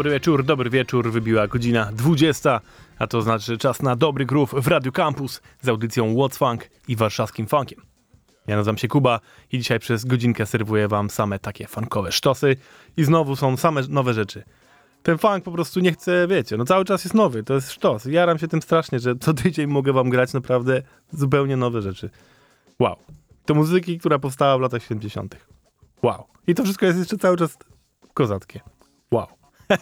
Dobry wieczór, dobry wieczór. Wybiła godzina 20, a to znaczy czas na dobry groove w Radio Campus z audycją What's Funk i warszawskim funkiem. Ja nazywam się Kuba i dzisiaj przez godzinkę serwuję wam same takie funkowe sztosy i znowu są same nowe rzeczy. Ten funk po prostu nie chce, wiecie, no cały czas jest nowy, to jest sztos. Jaram się tym strasznie, że co tydzień mogę wam grać naprawdę zupełnie nowe rzeczy. Wow. To muzyki, która powstała w latach 70. Wow. I to wszystko jest jeszcze cały czas kozackie.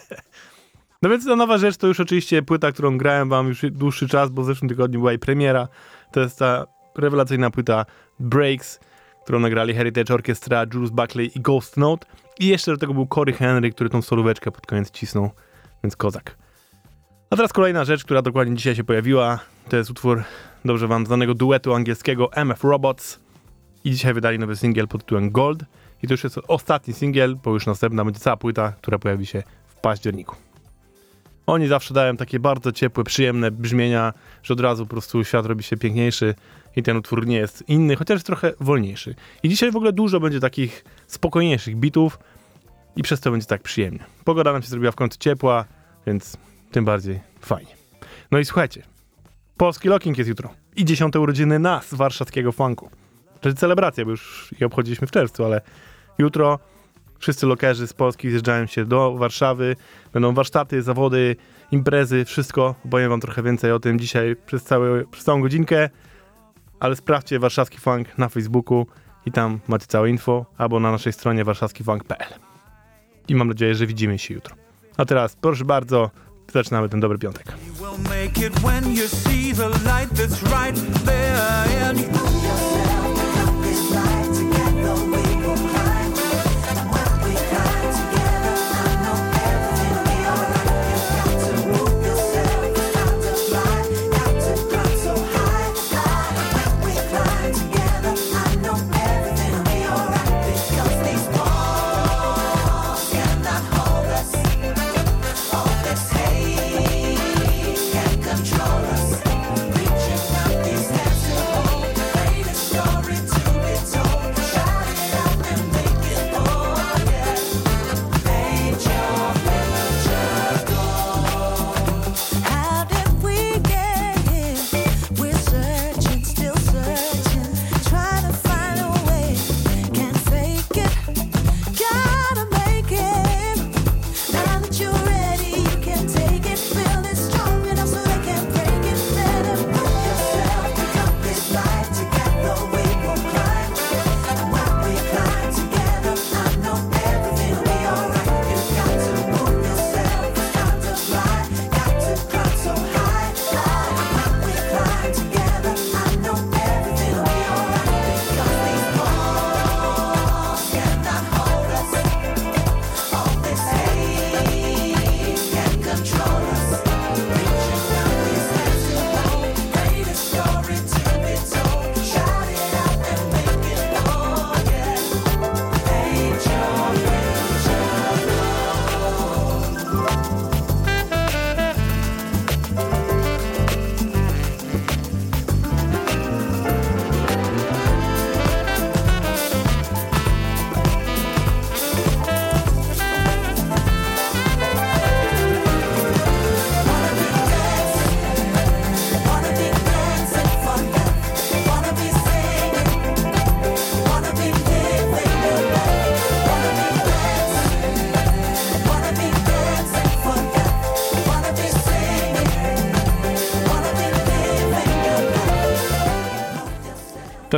No więc ta nowa rzecz to już oczywiście płyta, którą grałem wam już dłuższy czas, bo w zeszłym tygodniu była jej premiera. To jest ta rewelacyjna płyta Breaks, którą nagrali Heritage Orchestra, Jules Buckley i Ghost Note. I jeszcze do tego był Cory Henry, który tą solóweczkę pod koniec cisnął, więc kozak. A teraz kolejna rzecz, która dokładnie dzisiaj się pojawiła. To jest utwór dobrze wam znanego duetu angielskiego MF Robots. I dzisiaj wydali nowy singiel pod tytułem Gold. I to już jest ostatni singiel, bo już następna będzie cała płyta, która pojawi się październiku. Oni zawsze dają takie bardzo ciepłe, przyjemne brzmienia, że od razu po prostu świat robi się piękniejszy i ten utwór nie jest inny, chociaż jest trochę wolniejszy. I dzisiaj w ogóle dużo będzie takich spokojniejszych bitów i przez to będzie tak przyjemnie. Pogoda nam się zrobiła w końcu ciepła, więc tym bardziej fajnie. No i słuchajcie, polski locking jest jutro i dziesiąte urodziny nas, warszawskiego funku. Czyli celebracja, bo już je obchodziliśmy w czerwcu, ale jutro Wszyscy lokerzy z Polski zjeżdżają się do Warszawy. Będą warsztaty, zawody, imprezy, wszystko. Opowiem wam trochę więcej o tym dzisiaj przez, cały, przez całą godzinkę. Ale sprawdźcie warszawski funk na Facebooku i tam macie całe info, albo na naszej stronie warszawskifunk.pl. I mam nadzieję, że widzimy się jutro. A teraz proszę bardzo, zaczynamy ten dobry piątek.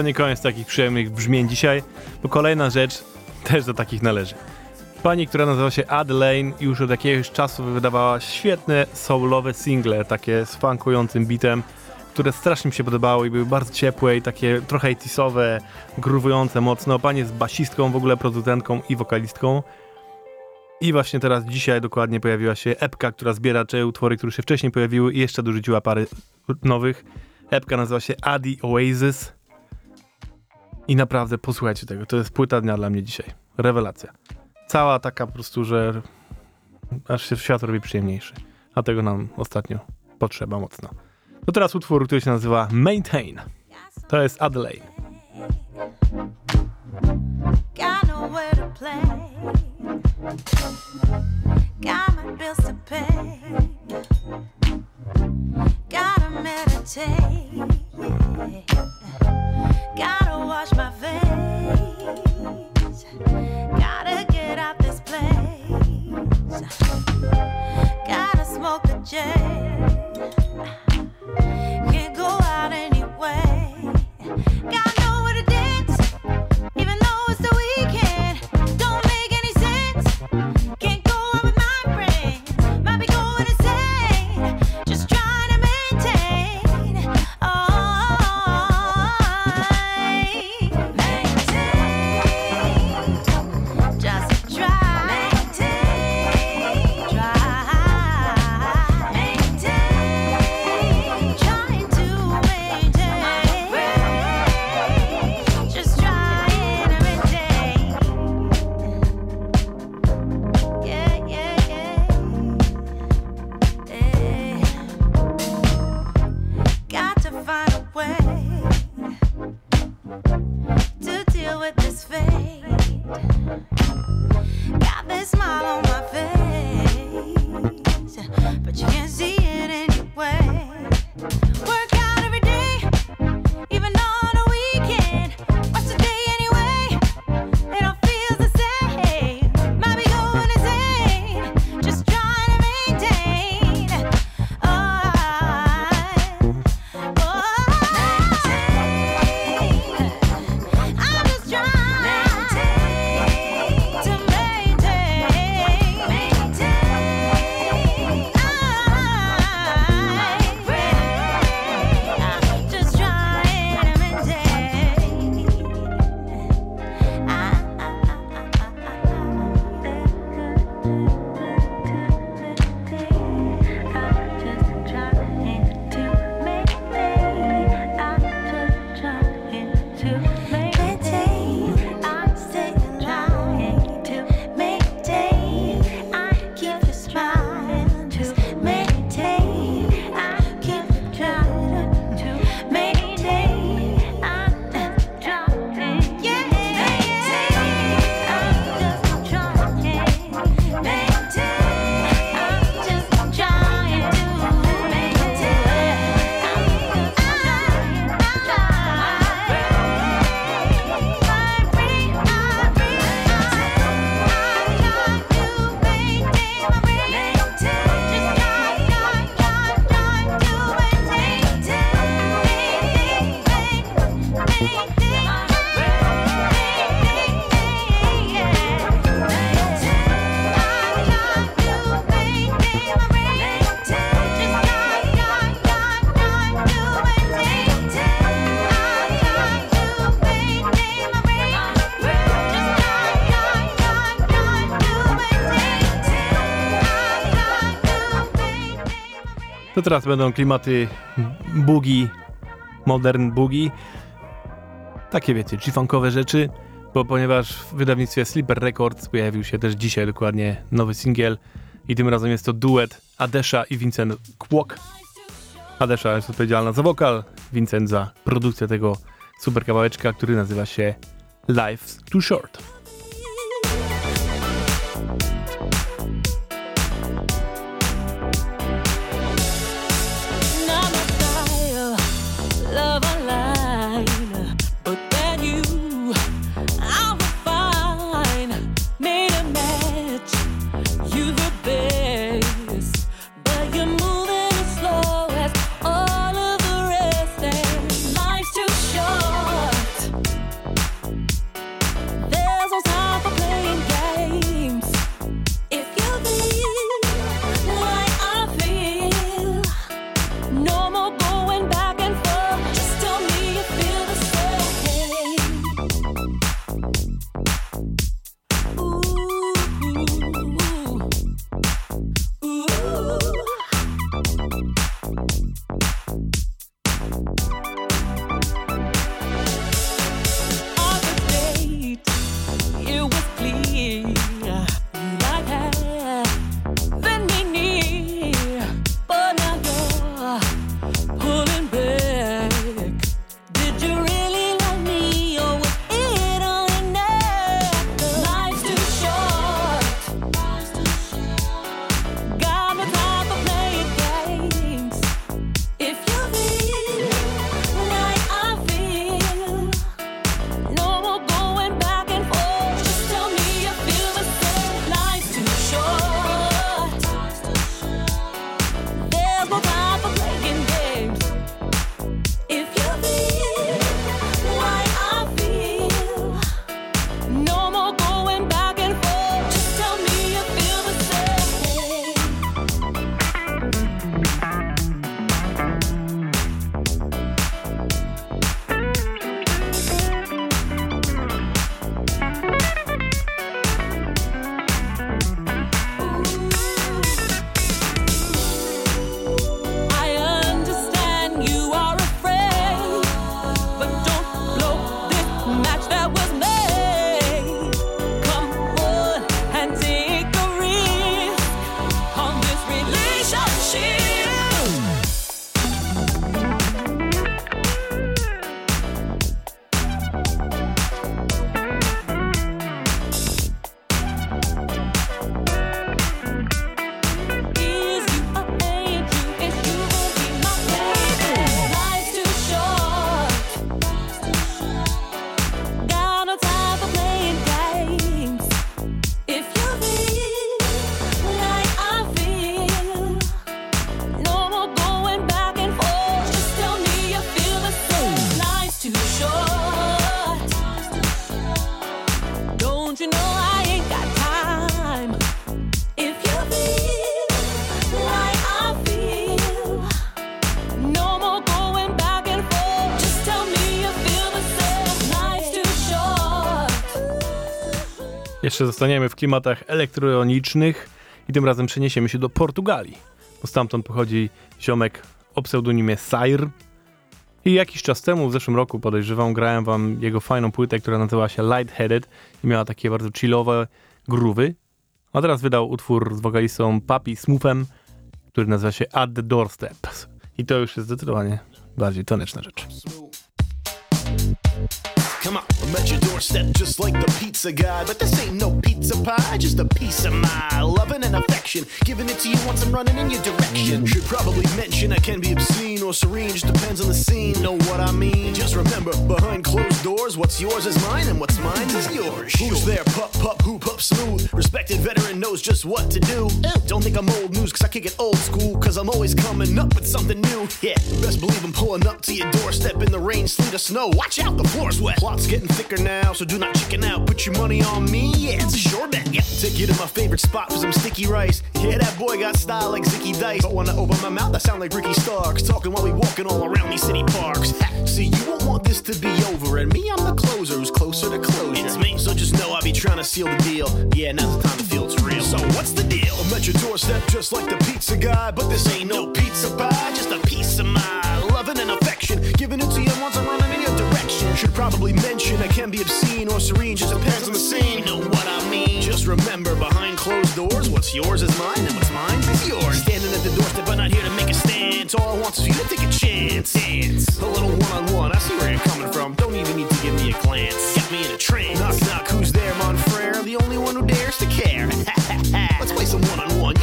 To nie koniec takich przyjemnych brzmień dzisiaj, bo kolejna rzecz też do takich należy. Pani, która nazywa się Adelaine, już od jakiegoś czasu wydawała świetne soulowe single, takie z funkującym beatem, które strasznie mi się podobały i były bardzo ciepłe i takie trochę 80 gruwujące mocno. Pani jest basistką, w ogóle producentką i wokalistką. I właśnie teraz, dzisiaj dokładnie pojawiła się epka, która zbiera te utwory, które się wcześniej pojawiły i jeszcze dorzuciła parę nowych. Epka nazywa się Adi Oasis. I naprawdę posłuchajcie tego, to jest płyta dnia dla mnie dzisiaj. Rewelacja. Cała taka po prostu, że aż się świat robi przyjemniejszy. A tego nam ostatnio potrzeba mocno. To teraz utwór, który się nazywa Maintain. To jest Adelaide. Got nowhere to play. Got my bills to pay. Meditate. Gotta wash my face. To teraz będą klimaty boogie, modern boogie. Takie wiecie, G-funkowe rzeczy, bo ponieważ w wydawnictwie Sleeper Records pojawił się też dzisiaj dokładnie nowy singiel i tym razem jest to duet Adesha i Vincent Kwok. Adesha jest odpowiedzialna za wokal, Vincent za produkcję tego super kawałeczka, który nazywa się Life's Too Short. Jeszcze zostaniemy w klimatach elektronicznych i tym razem przeniesiemy się do Portugalii, bo stamtąd pochodzi ziomek o pseudonimie Sire. I jakiś czas temu, w zeszłym roku podejrzewam, grałem wam jego fajną płytę, która nazywała się Lightheaded i miała takie bardzo chillowe groove'y. A teraz wydał utwór z wokalistą Papi Smoothem, który nazywa się At the Doorstep. I to już jest zdecydowanie bardziej taneczna rzecz. Come on, I'm at your doorstep just like the pizza guy. But this ain't no pizza pie, just a piece of my loving and affection. Giving it to you once I'm running in your direction. Mm-hmm. Should probably mention I can be obscene or serene, just depends on the scene. Know what I mean? Just remember, behind closed doors, what's yours is mine and what's mine is yours. Who's there? Pup, pup, who, pup, smooth. Respected veteran knows just what to do. Don't think I'm old news, cause I kick it old school, cause I'm always coming up with something new. Yeah, best believe I'm pulling up to your doorstep in the rain, sleet, or snow. Watch out, the floor's wet plot's getting thicker now, so do not chicken out. Put your money on me, yeah, it's a sure bet. Yeah, take you to my favorite spot for some sticky rice. Yeah, that boy got style like Zicky Dice. But when I open my mouth, I sound like Ricky Starks. Talking while we walking all around these city parks. Ha, see, you won't want this to be over. And me, I'm the closer who's closer to closure. It's me, so just know I'll be trying to seal the deal. Yeah, now's the time to feel it's real. So what's the deal? I'm at your doorstep just like the pizza guy. But this ain't no pizza pie, just a piece of my loving and affection. Giving it to you once I'm running in your direction. Should probably mention I can be obscene or serene, just depends on the scene. You know what I mean? Just remember, behind closed doors, what's yours is mine, and what's mine is yours. Standing at the doorstep, but not here to make a stance. All I want is for you to take a chance. Dance. A little one on one, I see where you're coming from. Don't even need to give me a glance. Got me in a trance. Knock, knock, who's there, mon frere? The only one who dares to care. Let's play some one on one.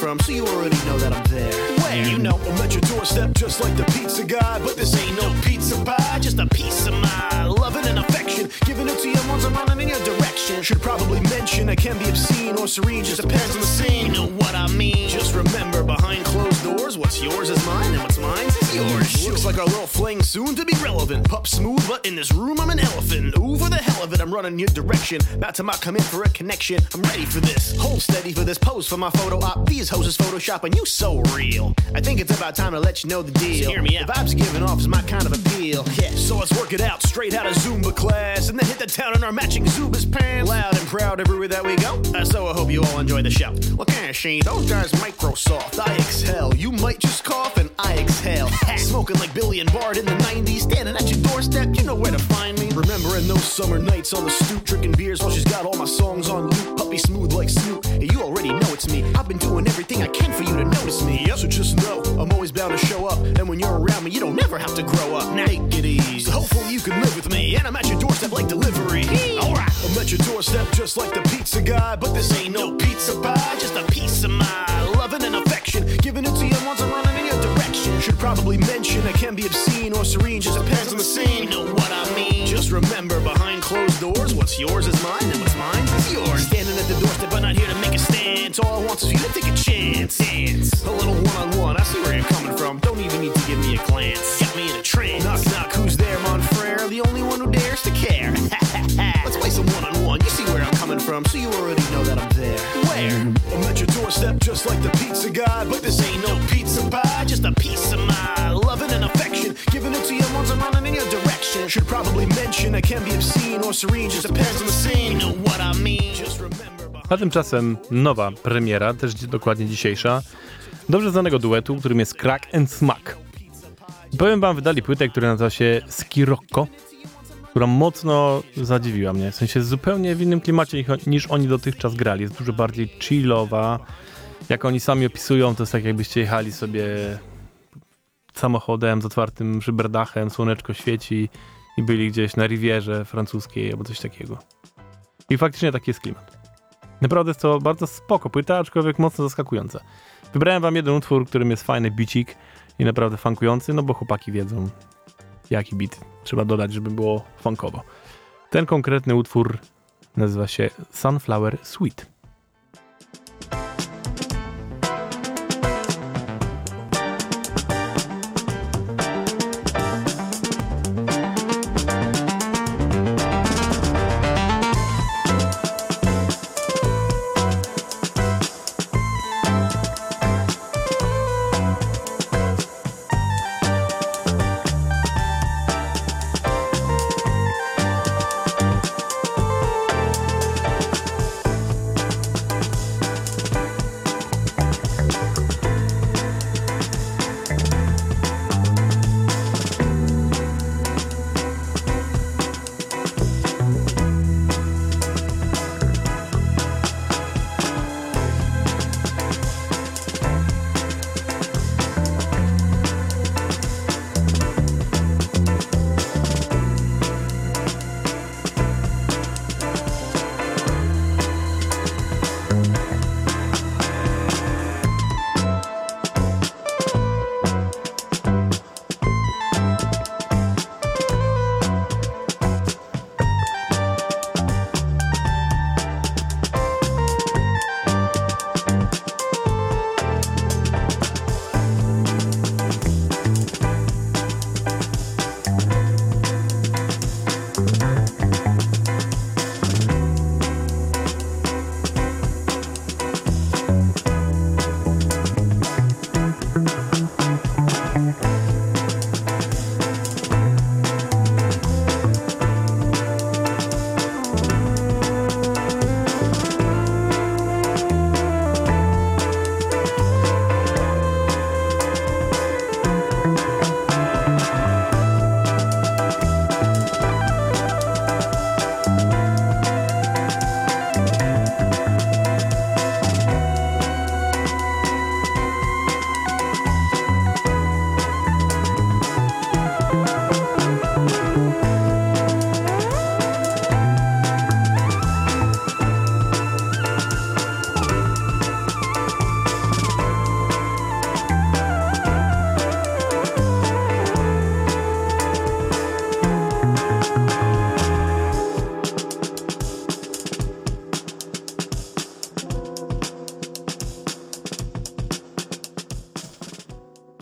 From, so you already know that I'm there. Where? You know, I'm at your doorstep just like the pizza guy. But this ain't no pizza pie, just a piece of my loving and affection. Giving it to you once I'm running in your direction. Should probably mention I can be obscene or serene, just depends on the scene. You know what I mean? Just remember, behind closed doors, what's yours is mine, and what's mine is yours. Looks like our little fling soon to be relevant. Pup smooth, but in this room I'm an elephant. Ooh, for the hell of it, I'm running your direction. About to come in for a connection. I'm ready for this. Hold steady for this pose for my photo op. These hoses photoshopping you so real. I think it's about time to let you know the deal. So hear me out. The vibes giving off is my kind of appeal. Yeah, so let's work it out straight out of Zumba class, and then hit the town in our matching Zubas pants. Loud and proud everywhere that we go. Uh, so I hope you all enjoy the show. Of sheen? Those guys Microsoft. I exhale. You might just cough and I exhale. Smoking like Billy and Bard in the 90s. Standing at your doorstep, you know where to find me. Remembering those summer nights on the stoop, drinking beers while she's got all my songs on loop. Puppy smooth like Snoop. Yeah, you already know it's me. I've been doing everything I can for you to notice me. Yep. So just know I'm always bound to show up. And when you're around me, you don't never have to grow up. Now take it easy. So hopefully you can live with me. And I'm at your doorstep like delivery. Alright. I'm at your doorstep just like the pizza guy. But this ain't no pizza pie, just a piece of my loving and affection. Giving it to you once I'm running in your direction. Should probably mention I can be obscene or serene, just depends on the scene. You know what I mean? Just remember, behind closed doors, what's yours is mine, and what's mine is yours. Standing at the doorstep, but not here to make a stance. All I want is you to take a chance. A little one on one, I see where you're coming from. Don't even need to give me a glance. Got me in a trance. Knock, knock, The only one who dares to care. Let's play some one on one. You see where I'm coming from, so you already know that I'm there. Where? I'm at your doorstep just like the pizza guy. But this ain't no pizza pie, just a piece of my loving and affection. Giving it to you once I'm running in your direction. Should probably mention I can be obscene or serene, just depends on the scene. You know what I mean? Just remember. A tymczasem nowa premiera, też dokładnie dzisiejsza, dobrze znanego duetu, którym jest Crack and Smack. Powiem wam, wydali płytę, która nazywa się Skirocco, która mocno zadziwiła mnie. W sensie zupełnie w innym klimacie niż oni dotychczas grali. Jest dużo bardziej chillowa. Jak oni sami opisują, to jest tak jakbyście jechali sobie samochodem z otwartym szyberdachem, słoneczko świeci i byli gdzieś na Rivierze francuskiej albo coś takiego. I faktycznie taki jest klimat. Naprawdę jest to bardzo spoko płyta, aczkolwiek mocno zaskakująca. Wybrałem wam jeden utwór, którym jest fajny bicik i naprawdę funkujący, no bo chłopaki wiedzą, jaki bit trzeba dodać, żeby było funkowo. Ten konkretny utwór nazywa się Sunflower Sweet.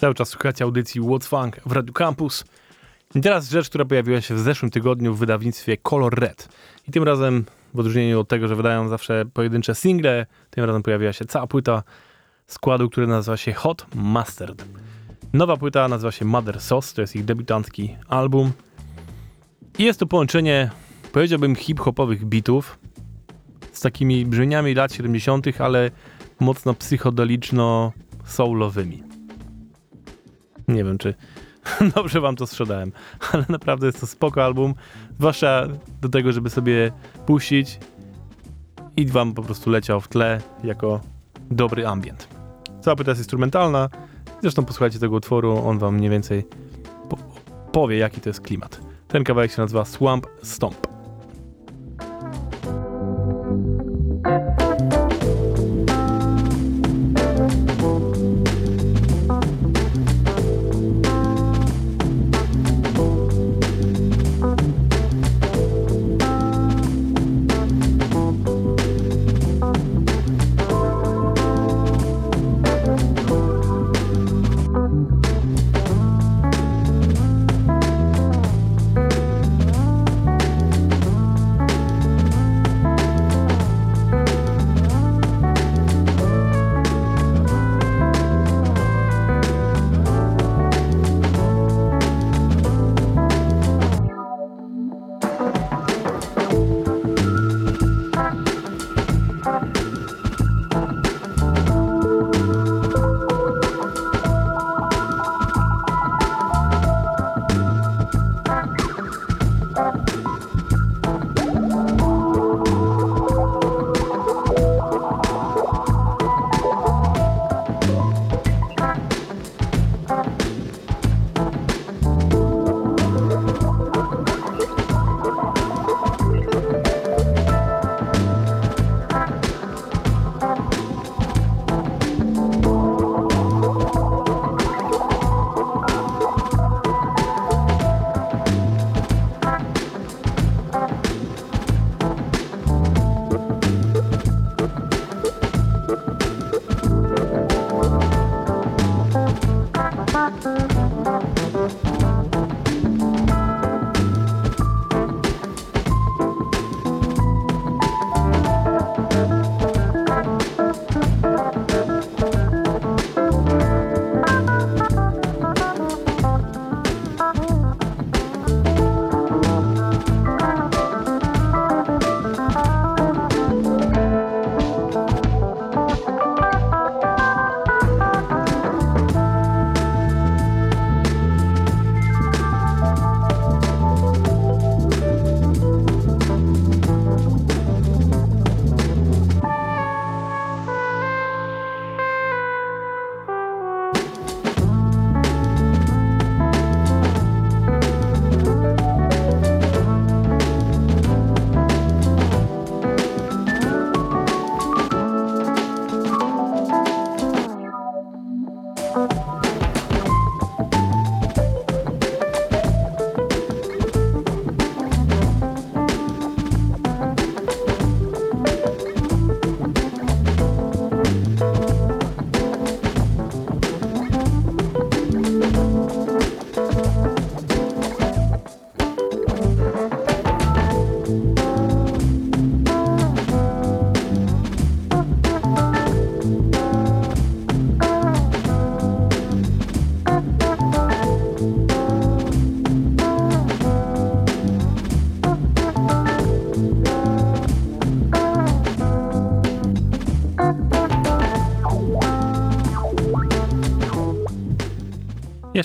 Cały czas słuchacie audycji What's Funk w Radio Campus. I teraz rzecz, która pojawiła się w zeszłym tygodniu w wydawnictwie Color Red. I tym razem, w odróżnieniu od tego, że wydają zawsze pojedyncze single, tym razem pojawiła się cała płyta składu, który nazywa się Hot Mustard. Nowa płyta nazywa się Mother Sauce, to jest ich debiutancki album. I jest to połączenie, powiedziałbym, hip-hopowych bitów z takimi brzmieniami lat 70., ale mocno psychodeliczno-soulowymi. Nie wiem, czy dobrze wam to sprzedałem, ale naprawdę jest to spoko album, zwłaszcza do tego, żeby sobie puścić i wam po prostu leciał w tle jako dobry ambient. Cała płyta jest instrumentalna, zresztą posłuchajcie tego utworu, on wam mniej więcej po powie, jaki to jest klimat. Ten kawałek się nazywa Swamp Stomp.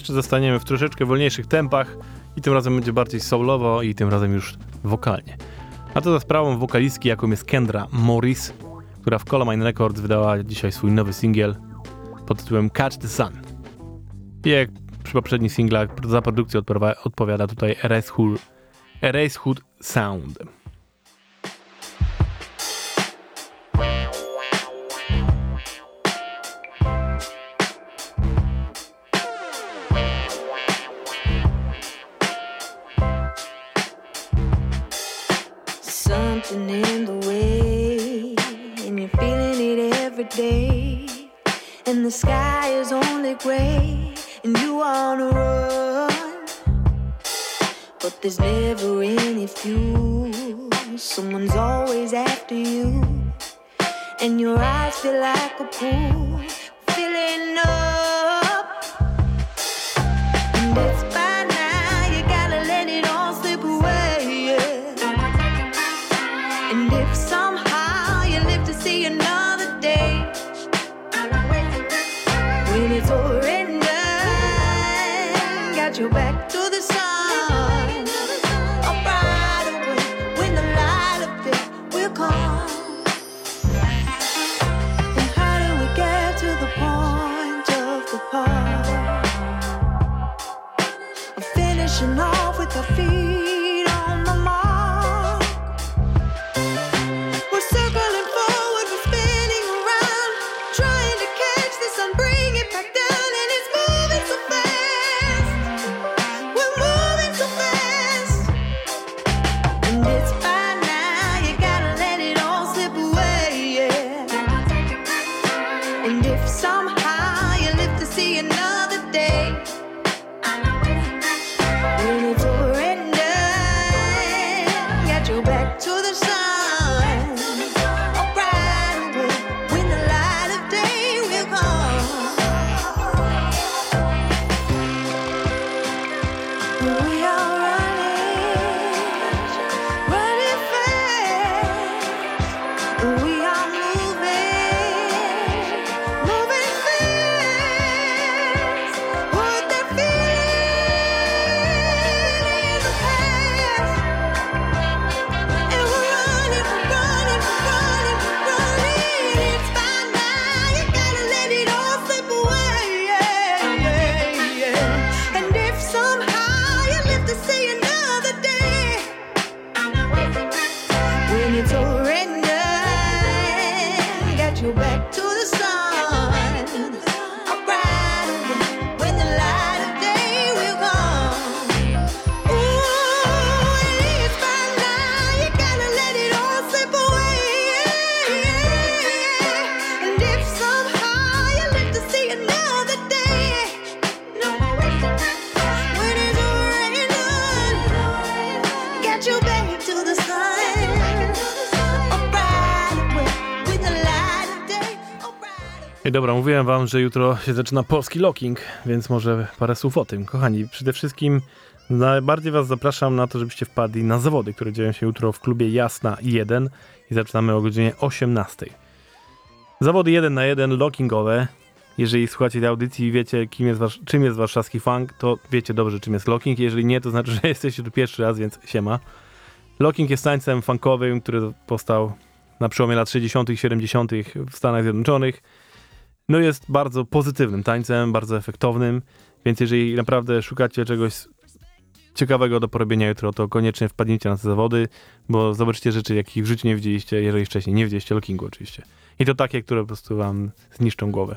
Jeszcze zostaniemy w troszeczkę wolniejszych tempach i tym razem będzie bardziej soulowo i tym razem już wokalnie. A to za sprawą wokalistki, jaką jest Kendra Morris, która w Colomine Records wydała dzisiaj swój nowy singiel pod tytułem Catch the Sun. I jak przy poprzednich singlach za produkcję odpowiada tutaj Erase Hood, Erase Sound. day, and the sky is only gray. and you wanna run. But there's never any fuel. Someone's always after you, and your eyes feel like a pool filling up. Mówiłem wam, że jutro się zaczyna polski locking, więc może parę słów o tym. Kochani, przede wszystkim najbardziej was zapraszam na to, żebyście wpadli na zawody, które dzieją się jutro w klubie Jasna 1 i zaczynamy o godzinie 18. Zawody 1 na 1 lockingowe. Jeżeli słuchacie tej audycji i wiecie, jest czym jest warszawski funk, to wiecie dobrze, czym jest locking. Jeżeli nie, to znaczy, że jesteście tu pierwszy raz, więc siema. Locking jest tańcem funkowym, który powstał na przełomie lat 60. i 70. w Stanach Zjednoczonych. No jest bardzo pozytywnym tańcem, bardzo efektownym, więc jeżeli naprawdę szukacie czegoś ciekawego do porobienia jutro, to koniecznie wpadnijcie na te zawody, bo zobaczycie rzeczy, jakich w życiu nie widzieliście, jeżeli wcześniej nie widzieliście lookingu oczywiście. I to takie, które po prostu wam zniszczą głowę.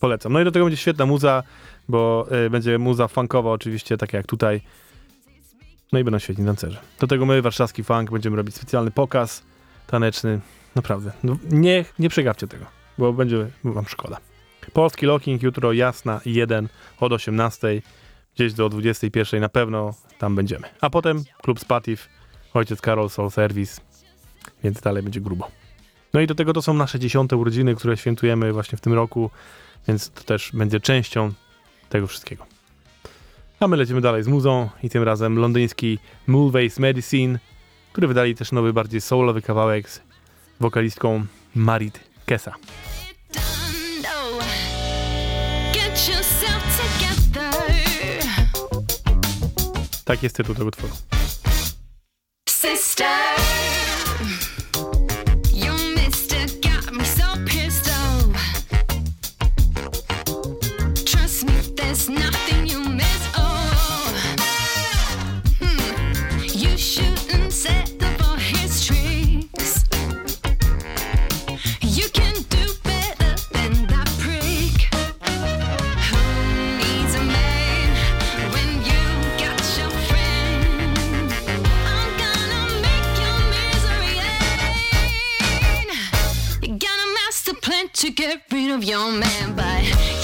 Polecam. No i do tego będzie świetna muza, bo y, będzie muza funkowa oczywiście, tak jak tutaj. No i będą świetni tancerze. Do tego my, warszawski funk, będziemy robić specjalny pokaz taneczny. Naprawdę. No, nie, nie przegapcie tego, bo będzie wam szkoda. Polski locking jutro jasna 1 od 18 gdzieś do 21 na pewno tam będziemy. A potem klub Spatif, ojciec Karol Soul Service, więc dalej będzie grubo. No i do tego to są nasze dziesiąte urodziny, które świętujemy właśnie w tym roku, więc to też będzie częścią tego wszystkiego. A my lecimy dalej z muzą i tym razem londyński Mulvey's Medicine, który wydali też nowy, bardziej soulowy kawałek z wokalistką Marit Kessa. Tak jest tytuł tego utworu. sister. To get rid of your man, but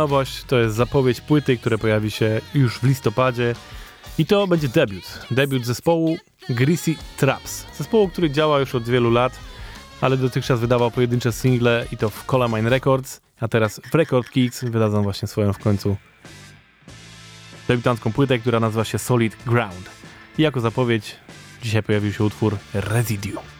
nowość to jest zapowiedź płyty, która pojawi się już w listopadzie. I to będzie debiut. Debiut zespołu Greasy Traps. Zespołu, który działa już od wielu lat, ale dotychczas wydawał pojedyncze single i to w Colamine Records, a teraz w Record Kicks wydadzą właśnie swoją w końcu debiutancką płytę, która nazywa się Solid Ground. I jako zapowiedź dzisiaj pojawił się utwór Residue.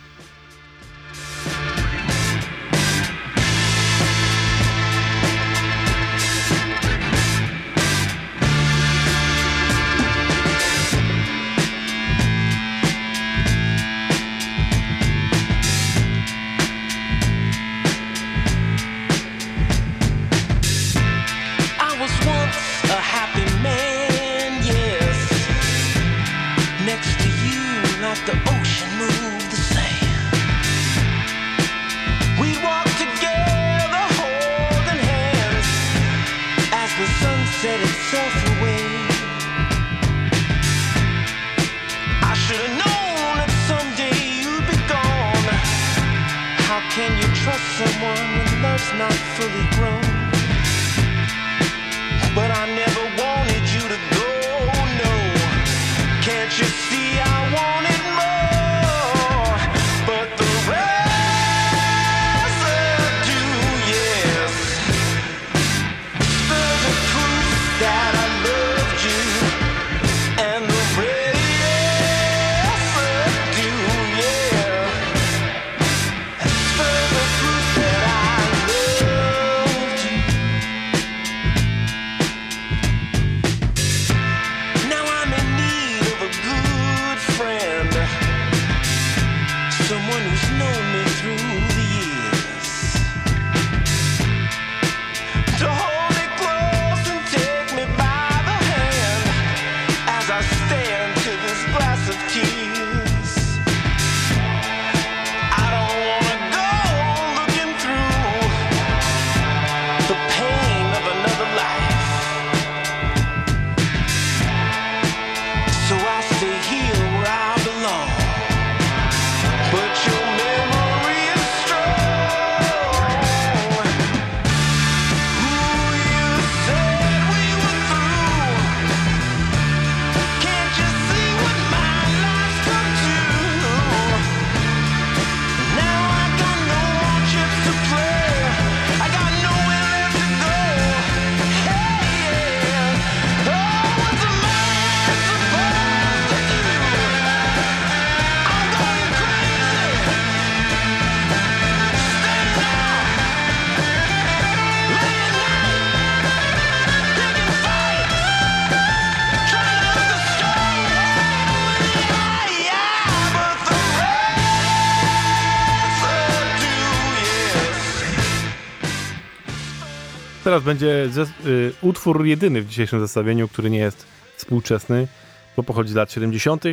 teraz będzie y, utwór jedyny w dzisiejszym zestawieniu, który nie jest współczesny, bo pochodzi z lat 70.,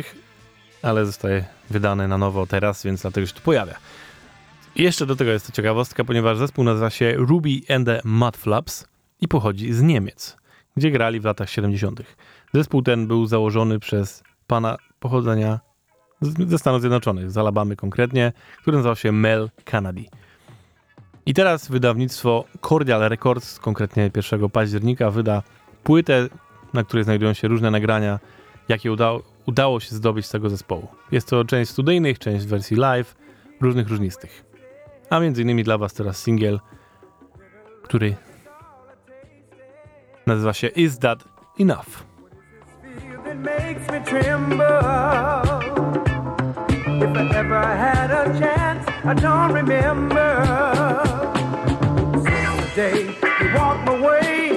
ale zostaje wydany na nowo teraz, więc dlatego się tu pojawia. Jeszcze do tego jest to ciekawostka, ponieważ zespół nazywa się Ruby and the Mudflaps i pochodzi z Niemiec, gdzie grali w latach 70. Zespół ten był założony przez pana pochodzenia ze Stanów Zjednoczonych, z Alabamy konkretnie, który nazywał się Mel Kennedy. I teraz wydawnictwo Cordial Records, konkretnie 1 października, wyda płytę, na której znajdują się różne nagrania, jakie udało, udało się zdobyć z tego zespołu. Jest to część studyjnych, część wersji live, różnych różnistych. A między innymi dla Was teraz singiel, który nazywa się Is That Enough? If I ever had a chance, I don't remember. Day. You walked away,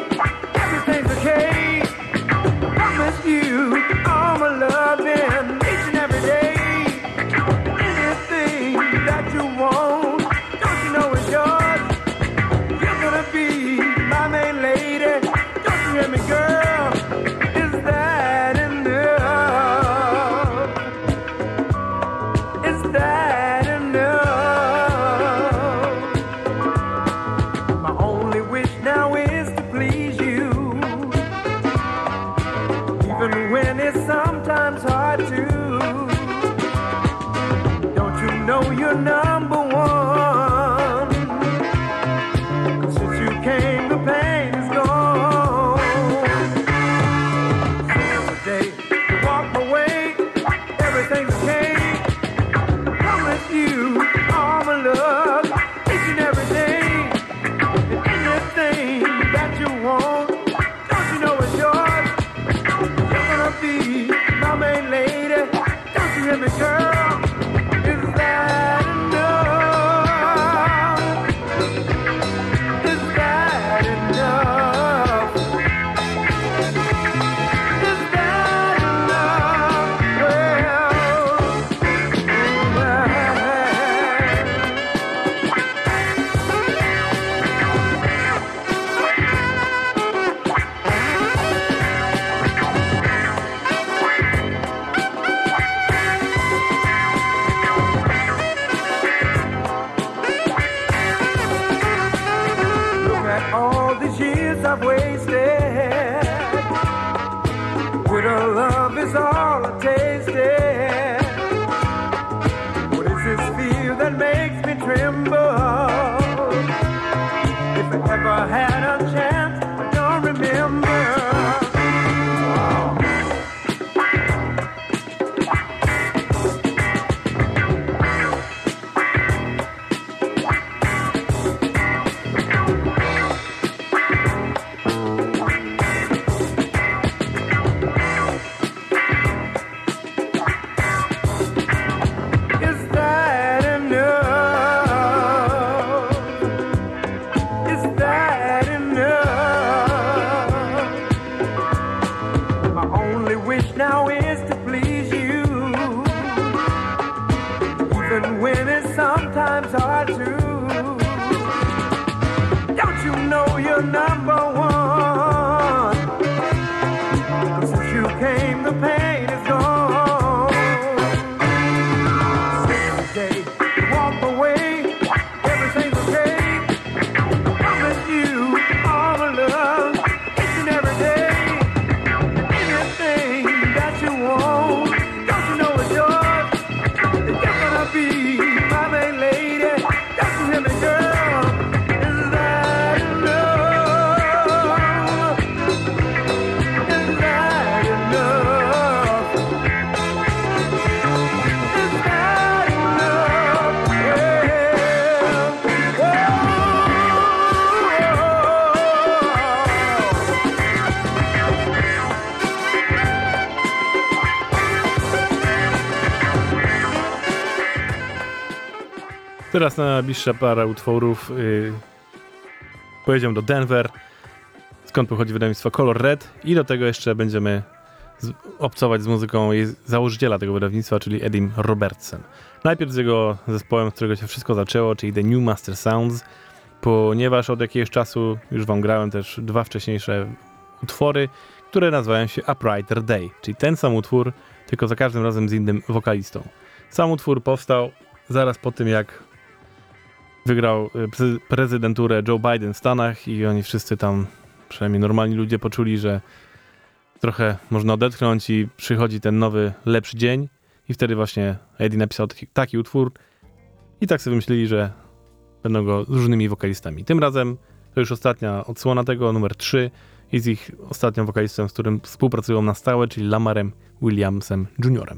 everything's okay. I promise you najbliższa para utworów yy, pojedziemy do Denver, skąd pochodzi wydawnictwo Color Red i do tego jeszcze będziemy z, obcować z muzyką jej założyciela tego wydawnictwa, czyli Edim Robertsen. Najpierw z jego zespołem, z którego się wszystko zaczęło, czyli The New Master Sounds, ponieważ od jakiegoś czasu już wam grałem też dwa wcześniejsze utwory, które nazywają się Uprighter Day, czyli ten sam utwór, tylko za każdym razem z innym wokalistą. Sam utwór powstał zaraz po tym, jak wygrał y, pre- prezydenturę Joe Biden w Stanach i oni wszyscy tam, przynajmniej normalni ludzie, poczuli, że trochę można odetchnąć i przychodzi ten nowy, lepszy dzień i wtedy właśnie Eddie napisał taki, taki utwór i tak sobie myśleli, że będą go z różnymi wokalistami. Tym razem to już ostatnia odsłona tego, numer 3 i z ich ostatnią wokalistą, z którym współpracują na stałe, czyli Lamarem Williamsem Jr.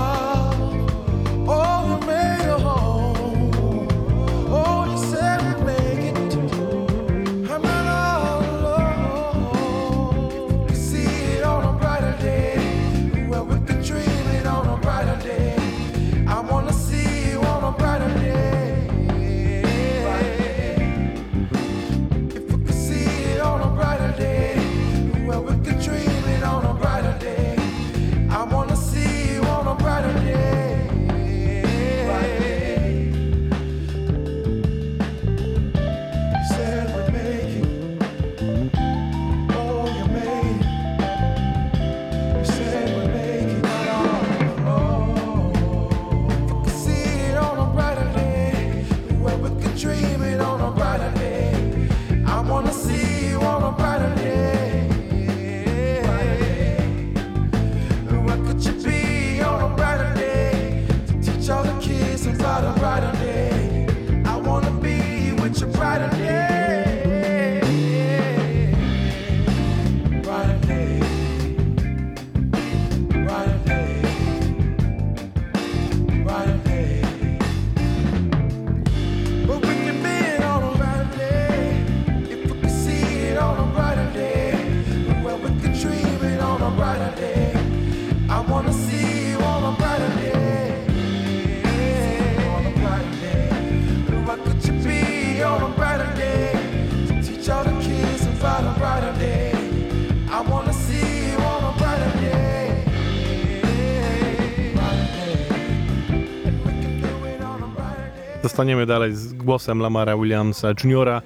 Zostaniemy dalej z głosem Lamara Williamsa Jr.,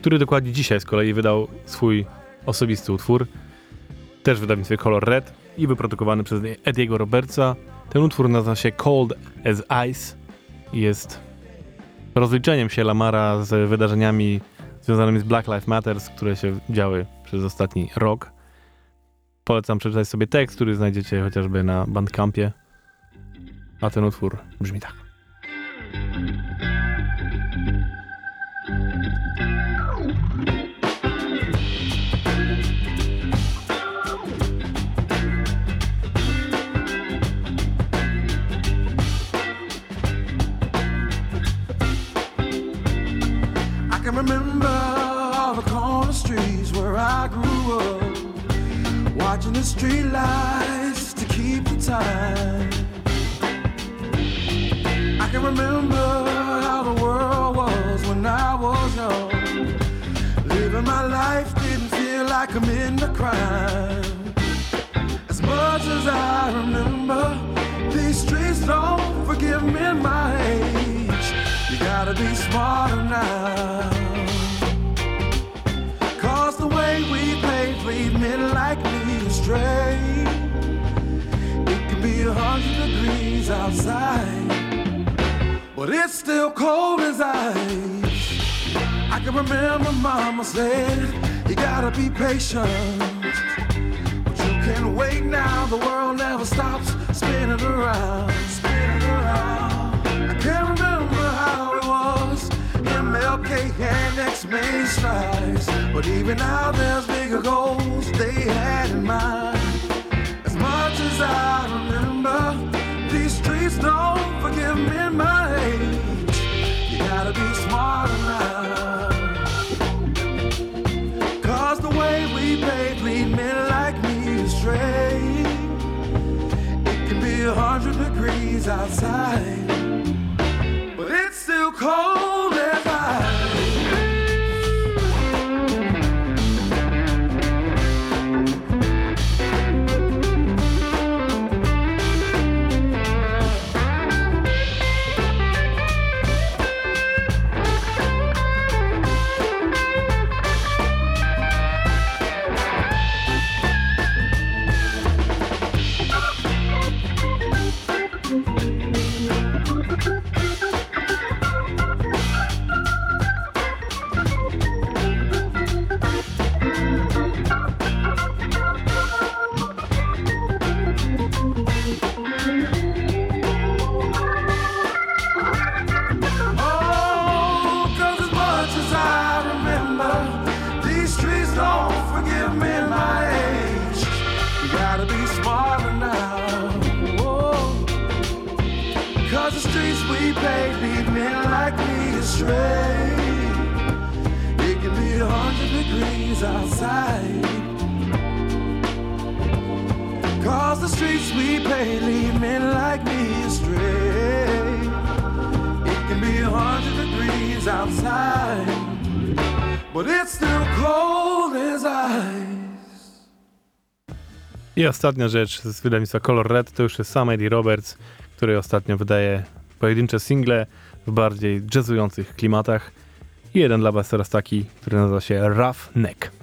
który dokładnie dzisiaj z kolei wydał swój osobisty utwór, też w wydawnictwie Color Red i wyprodukowany przez Ediego Robertsa. Ten utwór nazywa się Cold as Ice i jest rozliczeniem się Lamara z wydarzeniami związanymi z Black Lives Matter, które się działy przez ostatni rok. Polecam przeczytać sobie tekst, który znajdziecie chociażby na Bandcampie. A ten utwór brzmi tak. Remember all the corner streets where I grew up, watching the street lights to keep the time. I can remember how the world was when I was young. Living my life didn't feel like I'm in the crime. As much as I remember, these streets don't forgive me my age. You gotta be smarter now. Way we play lead men like me astray. It can be a hundred degrees outside, but it's still cold as ice. I can remember mama said, you gotta be patient. But you can wait now, the world never stops spinning around. MLK and X-Men strikes. But even now there's bigger goals they had in mind. As much as I remember, these streets don't forgive me my age. You gotta be smarter now. Cause the way we pay lead men like me astray. It can be a hundred degrees outside, but it's still cold I ostatnia rzecz z wydawnictwa Color Red to już jest sam Eddie Roberts, który ostatnio wydaje pojedyncze single w bardziej jazzujących klimatach. I jeden dla was teraz taki, który nazywa się Rough Neck.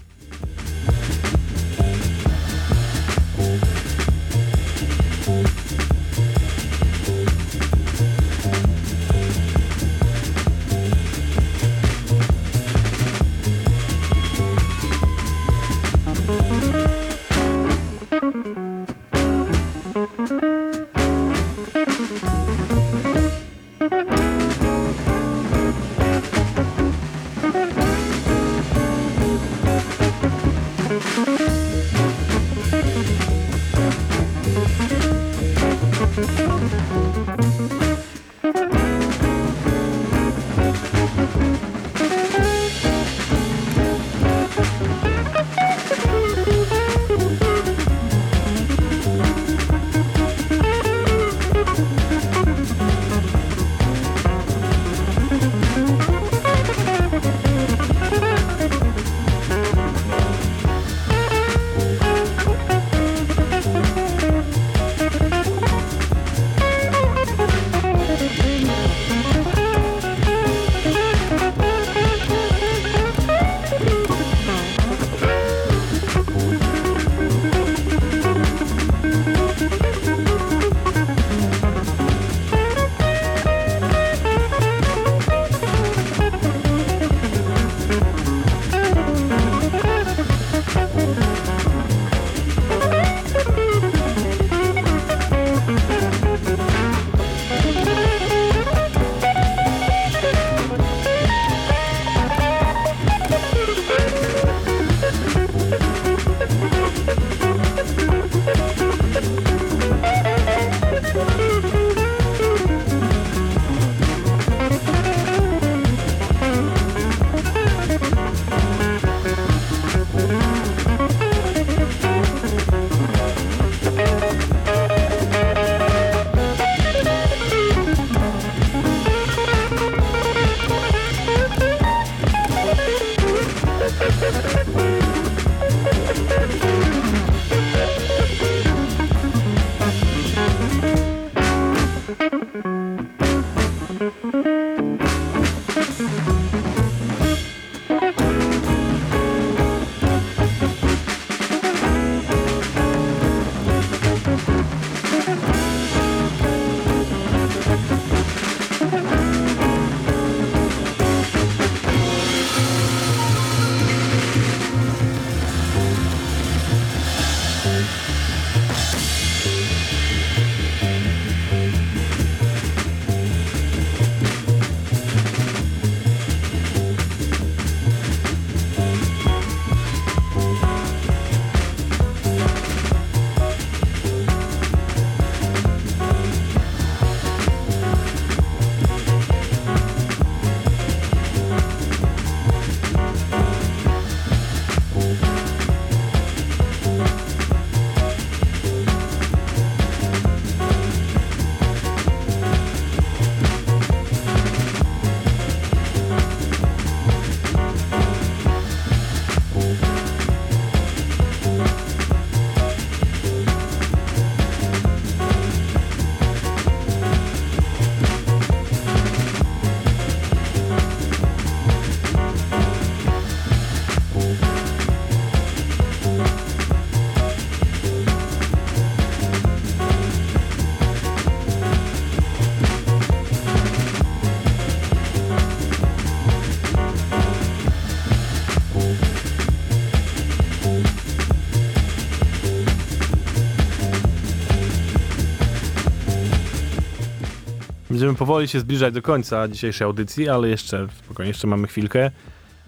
Będziemy powoli się zbliżać do końca dzisiejszej audycji, ale jeszcze, spokojnie, jeszcze mamy chwilkę.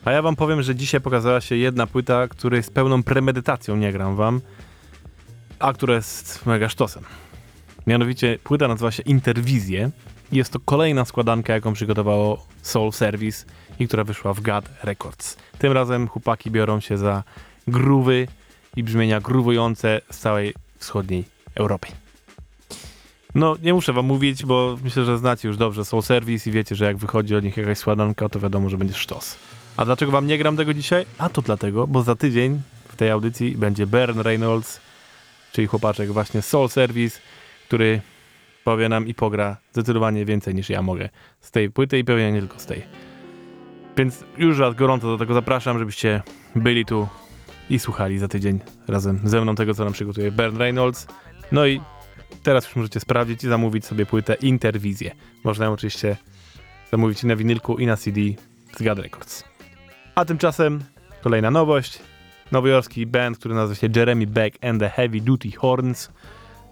A ja wam powiem, że dzisiaj pokazała się jedna płyta, której z pełną premedytacją nie gram wam, a która jest mega sztosem. Mianowicie płyta nazywa się Interwizje Jest to kolejna składanka, jaką przygotowało Soul Service i która wyszła w GAD Records. Tym razem chłopaki biorą się za gruwy i brzmienia gruwujące z całej wschodniej Europy. No, nie muszę wam mówić, bo myślę, że znacie już dobrze Soul Service i wiecie, że jak wychodzi od nich jakaś składanka, to wiadomo, że będzie sztos. A dlaczego wam nie gram tego dzisiaj? A to dlatego, bo za tydzień w tej audycji będzie Bern Reynolds, czyli chłopaczek właśnie Soul Service, który powie nam i pogra zdecydowanie więcej niż ja mogę z tej płyty i pewnie nie tylko z tej. Więc już was gorąco do tego zapraszam, żebyście byli tu i słuchali za tydzień razem ze mną tego, co nam przygotuje Bern Reynolds. No i teraz już możecie sprawdzić i zamówić sobie płytę Interwizję. Można ją oczywiście zamówić na winylku, i na CD z God Records. A tymczasem kolejna nowość. Nowojorski band, który nazywa się Jeremy Beck and the Heavy Duty Horns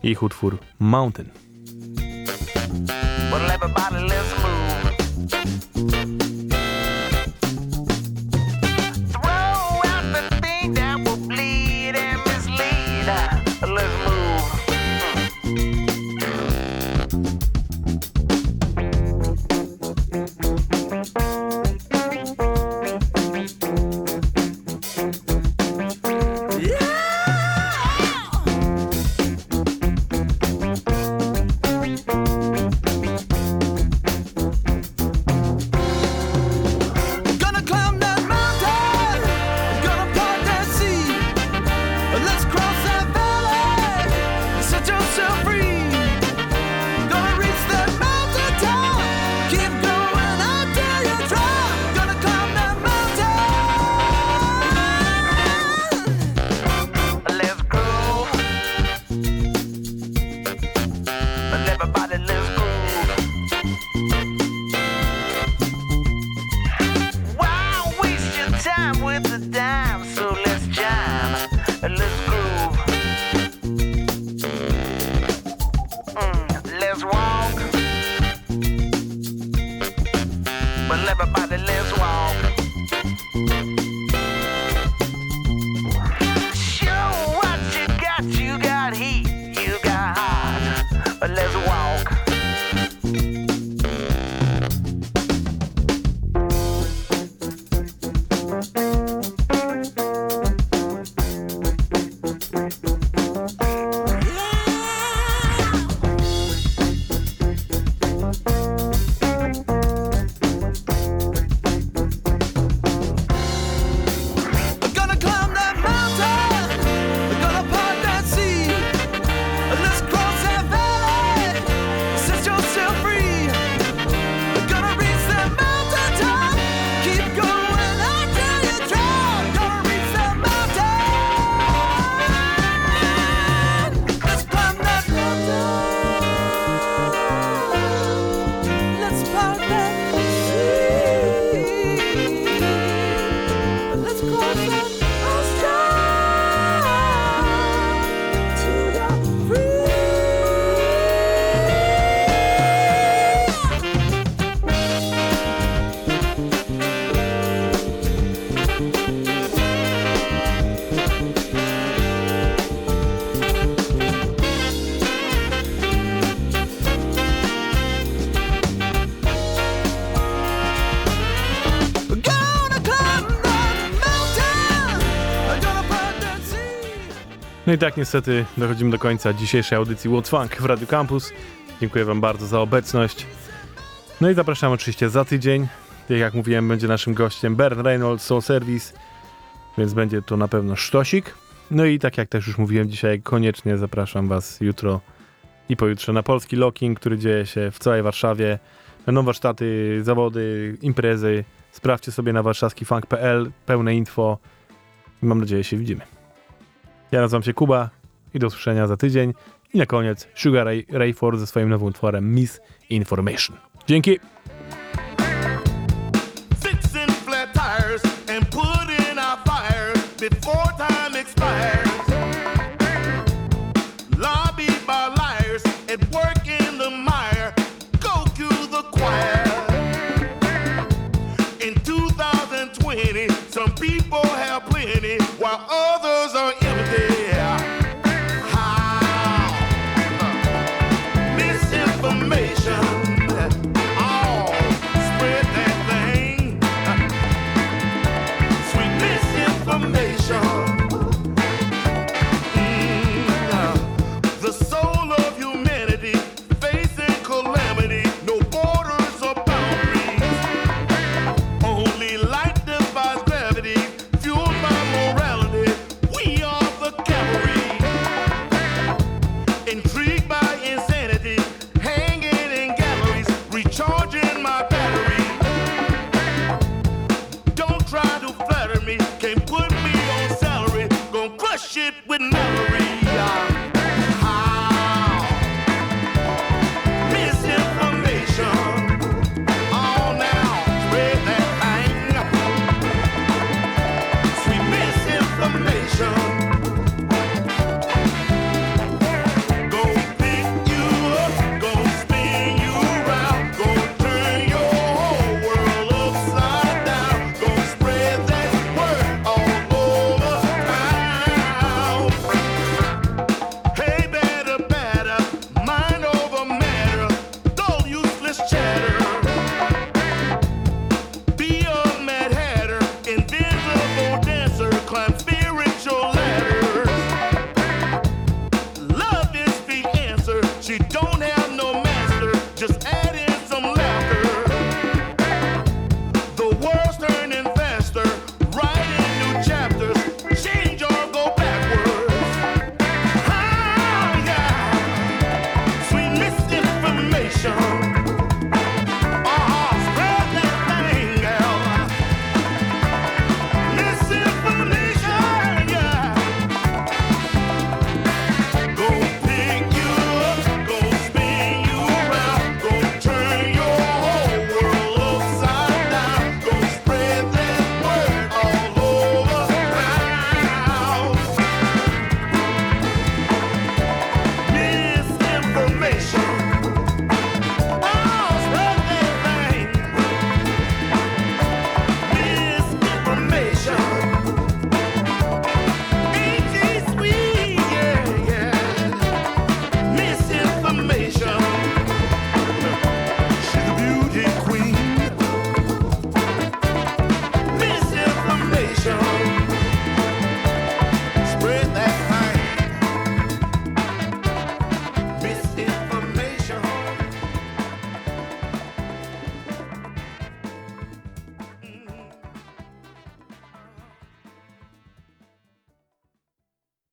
ich utwór Mountain. Well, i tak niestety dochodzimy do końca dzisiejszej audycji What's Funk w Radio Campus. Dziękuję wam bardzo za obecność. No i zapraszam oczywiście za tydzień. Tak jak mówiłem, będzie naszym gościem Bern Reynolds, Soul Service, więc będzie to na pewno sztosik. No i tak jak też już mówiłem dzisiaj, koniecznie zapraszam was jutro i pojutrze na polski locking, który dzieje się w całej Warszawie. Będą warsztaty, zawody, imprezy. Sprawdźcie sobie na warszawskifunk.pl pełne info i mam nadzieję się widzimy. Ja nazywam się Kuba i do usłyszenia za tydzień. I na koniec Sugar Ray Rayford ze swoim nowym utworem Misinformation. Dzięki!